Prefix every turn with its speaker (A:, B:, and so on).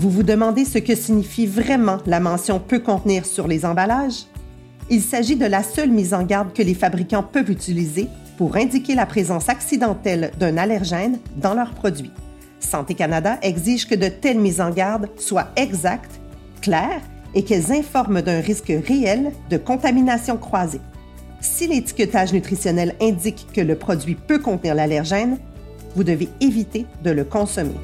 A: Vous vous demandez ce que signifie vraiment la mention peut contenir sur les emballages? Il s'agit de la seule mise en garde que les fabricants peuvent utiliser pour indiquer la présence accidentelle d'un allergène dans leurs produits. Santé Canada exige que de telles mises en garde soient exactes, claires et qu'elles informent d'un risque réel de contamination croisée. Si l'étiquetage nutritionnel indique que le produit peut contenir l'allergène, vous devez éviter de le consommer.